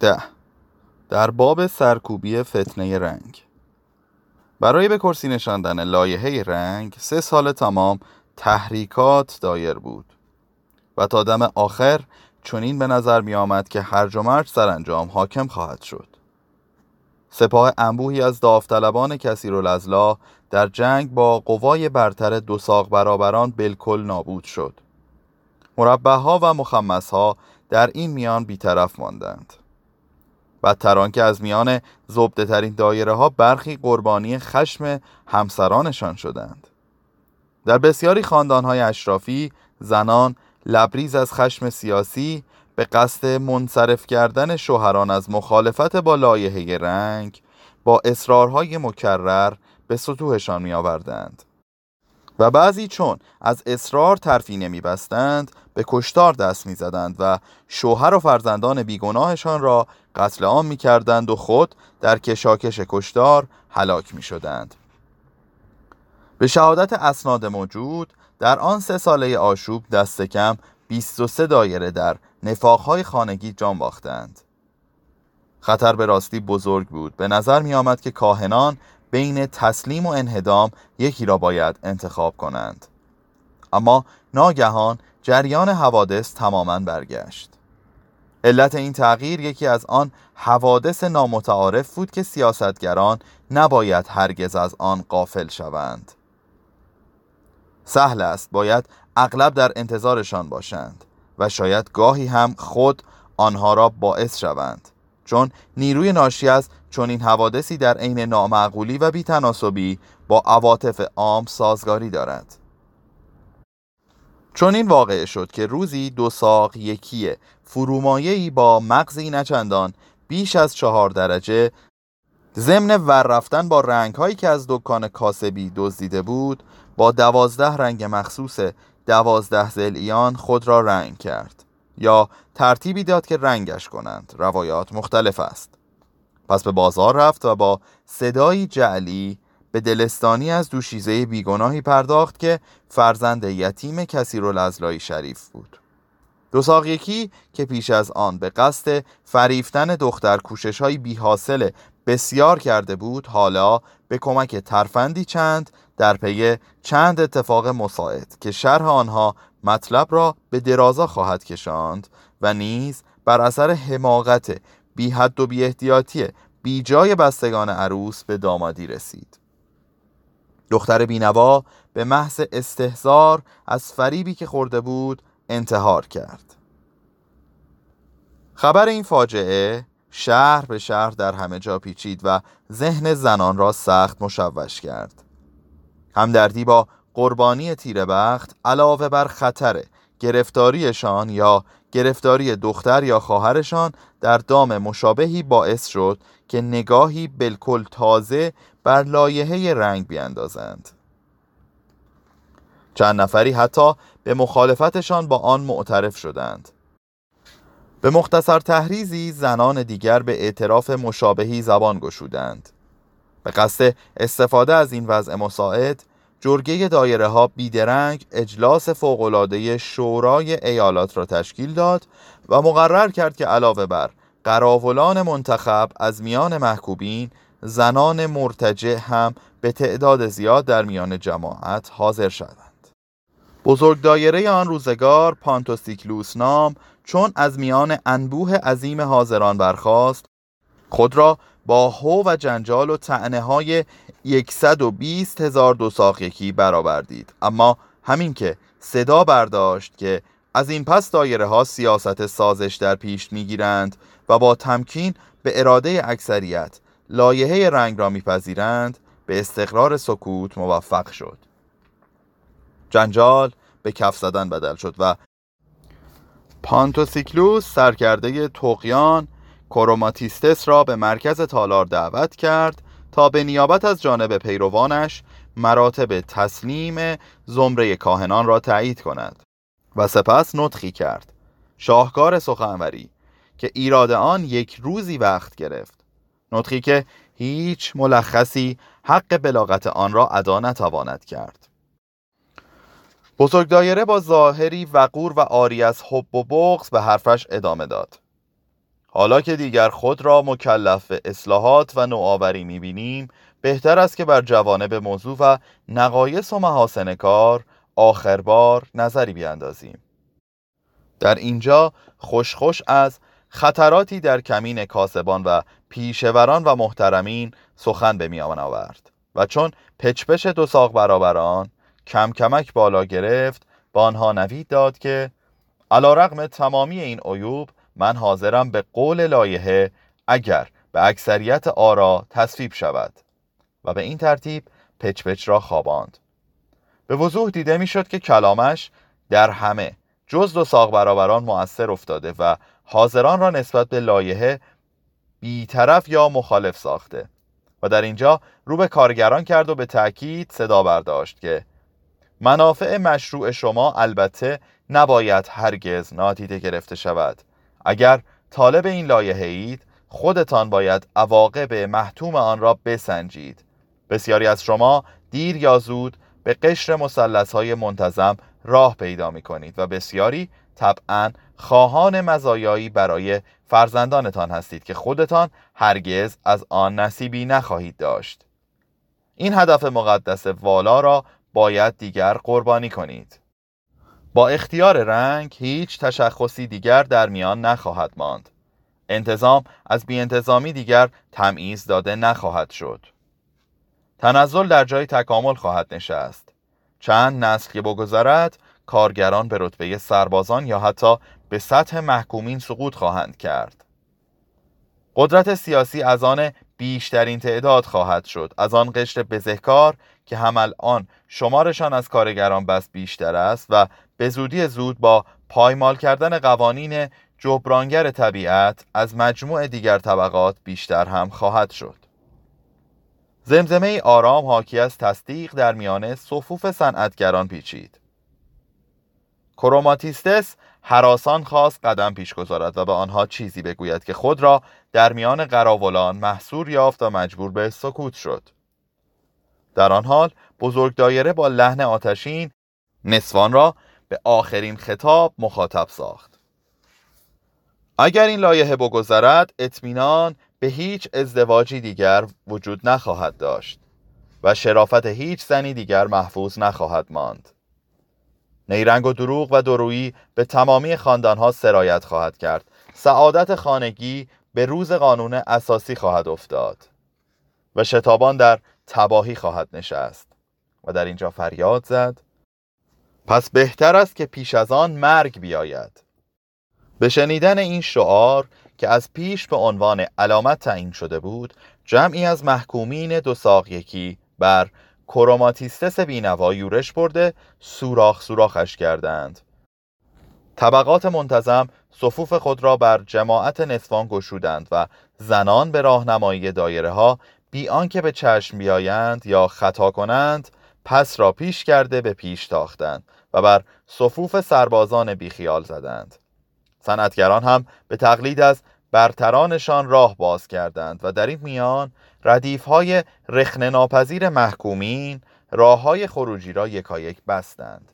ده. در باب سرکوبی فتنه رنگ. برای به کرسی نشاندن لایحه رنگ سه سال تمام تحریکات دایر بود. و تا دم آخر چنین به نظر می آمد که هرج و مرج سرانجام حاکم خواهد شد. سپاه انبوهی از داوطلبان کثیر الازلا در جنگ با قوای برتر دو ساق برابران بالکل نابود شد. مربع ها و مخمس ها در این میان بیطرف ماندند. بدتر که از میان زبده ترین دایره ها برخی قربانی خشم همسرانشان شدند در بسیاری خاندان های اشرافی زنان لبریز از خشم سیاسی به قصد منصرف کردن شوهران از مخالفت با لایحه رنگ با اصرارهای مکرر به سطوحشان می آوردند. و بعضی چون از اصرار ترفی نمی بستند به کشتار دست می زدند و شوهر و فرزندان بیگناهشان را قتل عام می کردند و خود در کشاکش کشتار هلاک می شدند. به شهادت اسناد موجود در آن سه ساله آشوب دست کم 23 دایره در نفاقهای خانگی جان باختند. خطر به راستی بزرگ بود. به نظر می آمد که کاهنان بین تسلیم و انهدام یکی را باید انتخاب کنند. اما ناگهان جریان حوادث تماما برگشت. علت این تغییر یکی از آن حوادث نامتعارف بود که سیاستگران نباید هرگز از آن قافل شوند. سهل است باید اغلب در انتظارشان باشند و شاید گاهی هم خود آنها را باعث شوند چون نیروی ناشی از چنین حوادثی در عین نامعقولی و بیتناسبی با عواطف عام سازگاری دارد. چون این واقع شد که روزی دو ساق یکی فرومایهی با مغزی نچندان بیش از چهار درجه ضمن ور رفتن با رنگ هایی که از دکان کاسبی دزدیده بود با دوازده رنگ مخصوص دوازده زلیان خود را رنگ کرد یا ترتیبی داد که رنگش کنند روایات مختلف است. پس به بازار رفت و با صدایی جعلی به دلستانی از دوشیزه بیگناهی پرداخت که فرزند یتیم کسی رو لزلایی شریف بود. دو ساق یکی که پیش از آن به قصد فریفتن دختر کوشش های بی حاصل بسیار کرده بود حالا به کمک ترفندی چند در پی چند اتفاق مساعد که شرح آنها مطلب را به درازا خواهد کشاند و نیز بر اثر حماقت بی حد و بی احتیاطی بی جای بستگان عروس به دامادی رسید. دختر بینوا به محض استهزار از فریبی که خورده بود انتحار کرد. خبر این فاجعه شهر به شهر در همه جا پیچید و ذهن زنان را سخت مشوش کرد. همدردی با قربانی تیربخت علاوه بر خطر گرفتاریشان یا گرفتاری دختر یا خواهرشان در دام مشابهی باعث شد که نگاهی بالکل تازه بر لایحه رنگ بیاندازند. چند نفری حتی به مخالفتشان با آن معترف شدند. به مختصر تحریزی زنان دیگر به اعتراف مشابهی زبان گشودند. به قصد استفاده از این وضع مساعد جرگه دایره ها بیدرنگ اجلاس فوقلاده شورای ایالات را تشکیل داد و مقرر کرد که علاوه بر قراولان منتخب از میان محکوبین زنان مرتجع هم به تعداد زیاد در میان جماعت حاضر شدند بزرگ دایره آن روزگار پانتوسیکلوس نام چون از میان انبوه عظیم حاضران برخاست خود را با هو و جنجال و تعنه های 120 هزار دو ساخیکی برآوردید. اما همین که صدا برداشت که از این پس دایره ها سیاست سازش در پیش می‌گیرند و با تمکین به اراده اکثریت لایحه رنگ را میپذیرند به استقرار سکوت موفق شد. جنجال به کف زدن بدل شد و پانتوسیکلوس سرکرده طاغیان کروماتیستس را به مرکز تالار دعوت کرد تا به نیابت از جانب پیروانش مراتب تسلیم زمره کاهنان را تایید کند و سپس نطقی کرد. شاهکار سخنوری که ایراد آن یک روزی وقت گرفت. نطقی که هیچ ملخصی حق بلاغت آن را ادا نتواند کرد. بزرگ دایره با ظاهری وقور و آری از حب و بغض به حرفش ادامه داد. حالا که دیگر خود را مکلف اصلاحات و نوآوری می‌بینیم بهتر است که بر جوانب موضوع و نقایص و محاسن کار آخر بار نظری بیاندازیم. در اینجا خوش خوش از خطراتی در کمین کاسبان و پیشوران و محترمین سخن به میان آورد و چون پچپش دو ساق برابران کم کمک بالا گرفت با آنها نوید داد که علا رقم تمامی این عیوب من حاضرم به قول لایحه اگر به اکثریت آرا تصویب شود و به این ترتیب پچ پچ را خواباند. به وضوح دیده می‌شد که کلامش در همه جز دو ساق برابران مؤثر افتاده و حاضران را نسبت به لایحه بیطرف یا مخالف ساخته و در اینجا رو به کارگران کرد و به تأکید صدا برداشت که منافع مشروع شما البته نباید هرگز نادیده گرفته شود. اگر طالب این لایحه اید خودتان باید عواقب محتوم آن را بسنجید. بسیاری از شما دیر یا زود به قشر مسلس های منتظم راه پیدا می کنید و بسیاری طبعا خواهان مزایایی برای فرزندانتان هستید که خودتان هرگز از آن نصیبی نخواهید داشت. این هدف مقدس والا را باید دیگر قربانی کنید. با اختیار رنگ هیچ تشخصی دیگر در میان نخواهد ماند. انتظام از انتظامی دیگر تمییز داده نخواهد شد. تنزل در جای تکامل خواهد نشست. چند نسل که بگذرد کارگران به رتبه سربازان یا حتی به سطح محکومین سقوط خواهند کرد. قدرت سیاسی از آن بیشترین تعداد خواهد شد. از آن قشر بزهکار که هم آن شمارشان از کارگران بس بیشتر است و به زودی زود با پایمال کردن قوانین جبرانگر طبیعت از مجموع دیگر طبقات بیشتر هم خواهد شد. زمزمه آرام حاکی از تصدیق در میان صفوف صنعتگران پیچید. کروماتیستس حراسان خواست قدم پیش گذارد و به آنها چیزی بگوید که خود را در میان قراولان محصور یافت و مجبور به سکوت شد. در آن حال بزرگ دایره با لحن آتشین نسوان را به آخرین خطاب مخاطب ساخت. اگر این لایحه بگذرد اطمینان به هیچ ازدواجی دیگر وجود نخواهد داشت و شرافت هیچ زنی دیگر محفوظ نخواهد ماند. نیرنگ و دروغ و درویی به تمامی خاندانها سرایت خواهد کرد. سعادت خانگی به روز قانون اساسی خواهد افتاد و شتابان در تباهی خواهد نشست. و در اینجا فریاد زد پس بهتر است که پیش از آن مرگ بیاید. به شنیدن این شعار که از پیش به عنوان علامت تعیین شده بود جمعی از محکومین دو ساق یکی بر کروماتیستس بینوا یورش برده سوراخ سوراخش کردند. طبقات منتظم صفوف خود را بر جماعت نصفان گشودند و زنان به راهنمایی دایره ها بی آنکه به چشم بیایند یا خطا کنند پس را پیش کرده به پیش تاختند و بر صفوف سربازان بیخیال زدند. صنعتگران هم به تقلید از برترانشان راه باز کردند و در این میان ردیف های رخن ناپذیر محکومین راه های خروجی را یکایک بستند.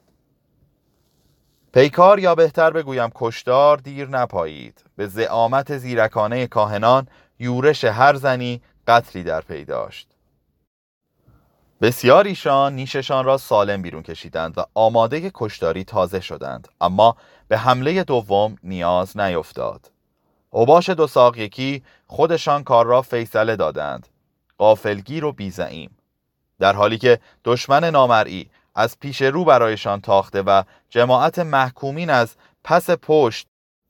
پیکار یا بهتر بگویم کشدار دیر نپایید. به زعامت زیرکانه کاهنان یورش هر زنی قتلی در پی داشت. بسیاریشان نیششان را سالم بیرون کشیدند و آماده کشداری تازه شدند اما به حمله دوم نیاز نیفتاد. اوباش دو ساق یکی خودشان کار را فیصله دادند. قافلگیر و بیزعیم. در حالی که دشمن نامرئی از پیش رو برایشان تاخته و جماعت محکومین از پس پشت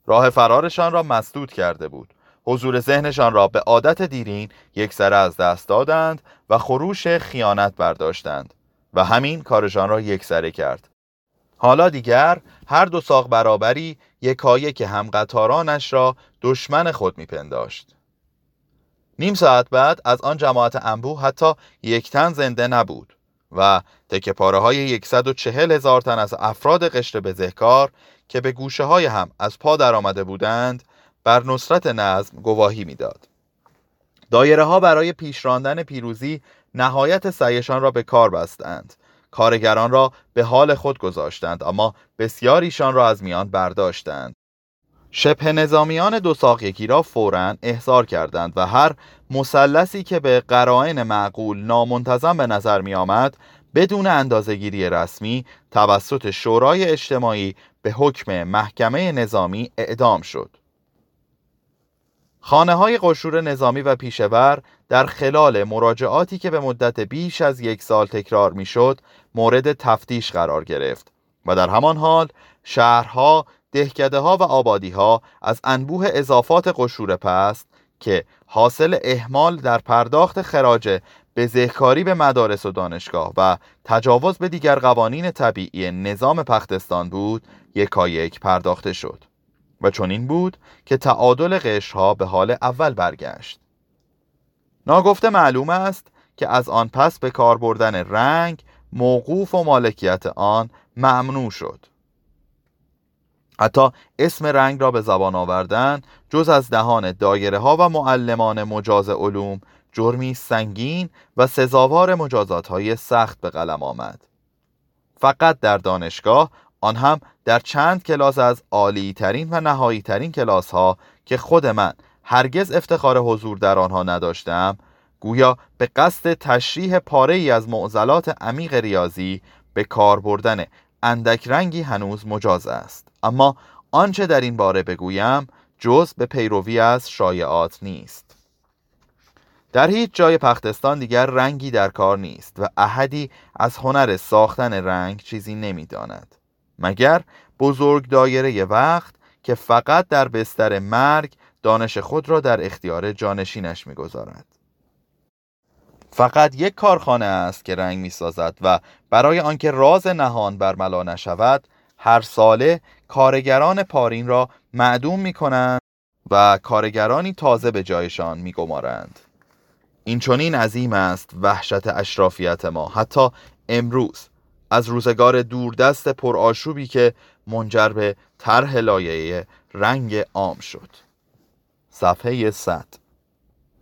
راه فرارشان را مسدود کرده بود. حضور ذهنشان را به عادت دیرین یک سره از دست دادند و خروش خیانت برداشتند و همین کارشان را یک سره کرد. حالا دیگر هر دو ساق برابری یکایی که هم قطارانش را دشمن خود میپنداشت نیم ساعت بعد از آن جماعت انبوه حتی یک تن زنده نبود و تکه پاره های هزار تن از افراد قشر بزهکار که به گوشه های هم از پا در آمده بودند بر نصرت نظم گواهی می‌داد. دایره ها برای پیشراندن پیروزی نهایت سعیشان را به کار بستند کارگران را به حال خود گذاشتند اما بسیاریشان را از میان برداشتند شبه نظامیان دو ساق یکی را فورا احضار کردند و هر مثلثی که به قرائن معقول نامنتظم به نظر می آمد بدون اندازهگیری رسمی توسط شورای اجتماعی به حکم محکمه نظامی اعدام شد. خانه های قشور نظامی و پیشور در خلال مراجعاتی که به مدت بیش از یک سال تکرار می شد مورد تفتیش قرار گرفت و در همان حال شهرها، دهکده ها و آبادی ها از انبوه اضافات قشور پست که حاصل احمال در پرداخت خراج بزهکاری به مدارس و دانشگاه و تجاوز به دیگر قوانین طبیعی نظام پختستان بود یکایک پرداخته شد. و چنین بود که تعادل قشرها به حال اول برگشت. ناگفته معلوم است که از آن پس به کار بردن رنگ موقوف و مالکیت آن ممنوع شد. حتی اسم رنگ را به زبان آوردن جز از دهان دایره ها و معلمان مجاز علوم جرمی سنگین و سزاوار مجازات های سخت به قلم آمد. فقط در دانشگاه آن هم در چند کلاس از عالی ترین و نهایی ترین کلاس ها که خود من هرگز افتخار حضور در آنها نداشتم گویا به قصد تشریح پاره ای از معضلات عمیق ریاضی به کار بردن اندک رنگی هنوز مجاز است. اما آنچه در این باره بگویم جز به پیروی از شایعات نیست. در هیچ جای پختستان دیگر رنگی در کار نیست و احدی از هنر ساختن رنگ چیزی نمی‌داند. مگر بزرگ دایره وقت که فقط در بستر مرگ دانش خود را در اختیار جانشینش می‌گذارد فقط یک کارخانه است که رنگ می‌سازد و برای آنکه راز نهان برملا نشود هر ساله کارگران پارین را معدوم می کنند و کارگرانی تازه به جایشان می گمارند. این چونین عظیم است وحشت اشرافیت ما حتی امروز از روزگار دوردست پرآشوبی که منجر به طرح لایه رنگ عام شد. صفحه 100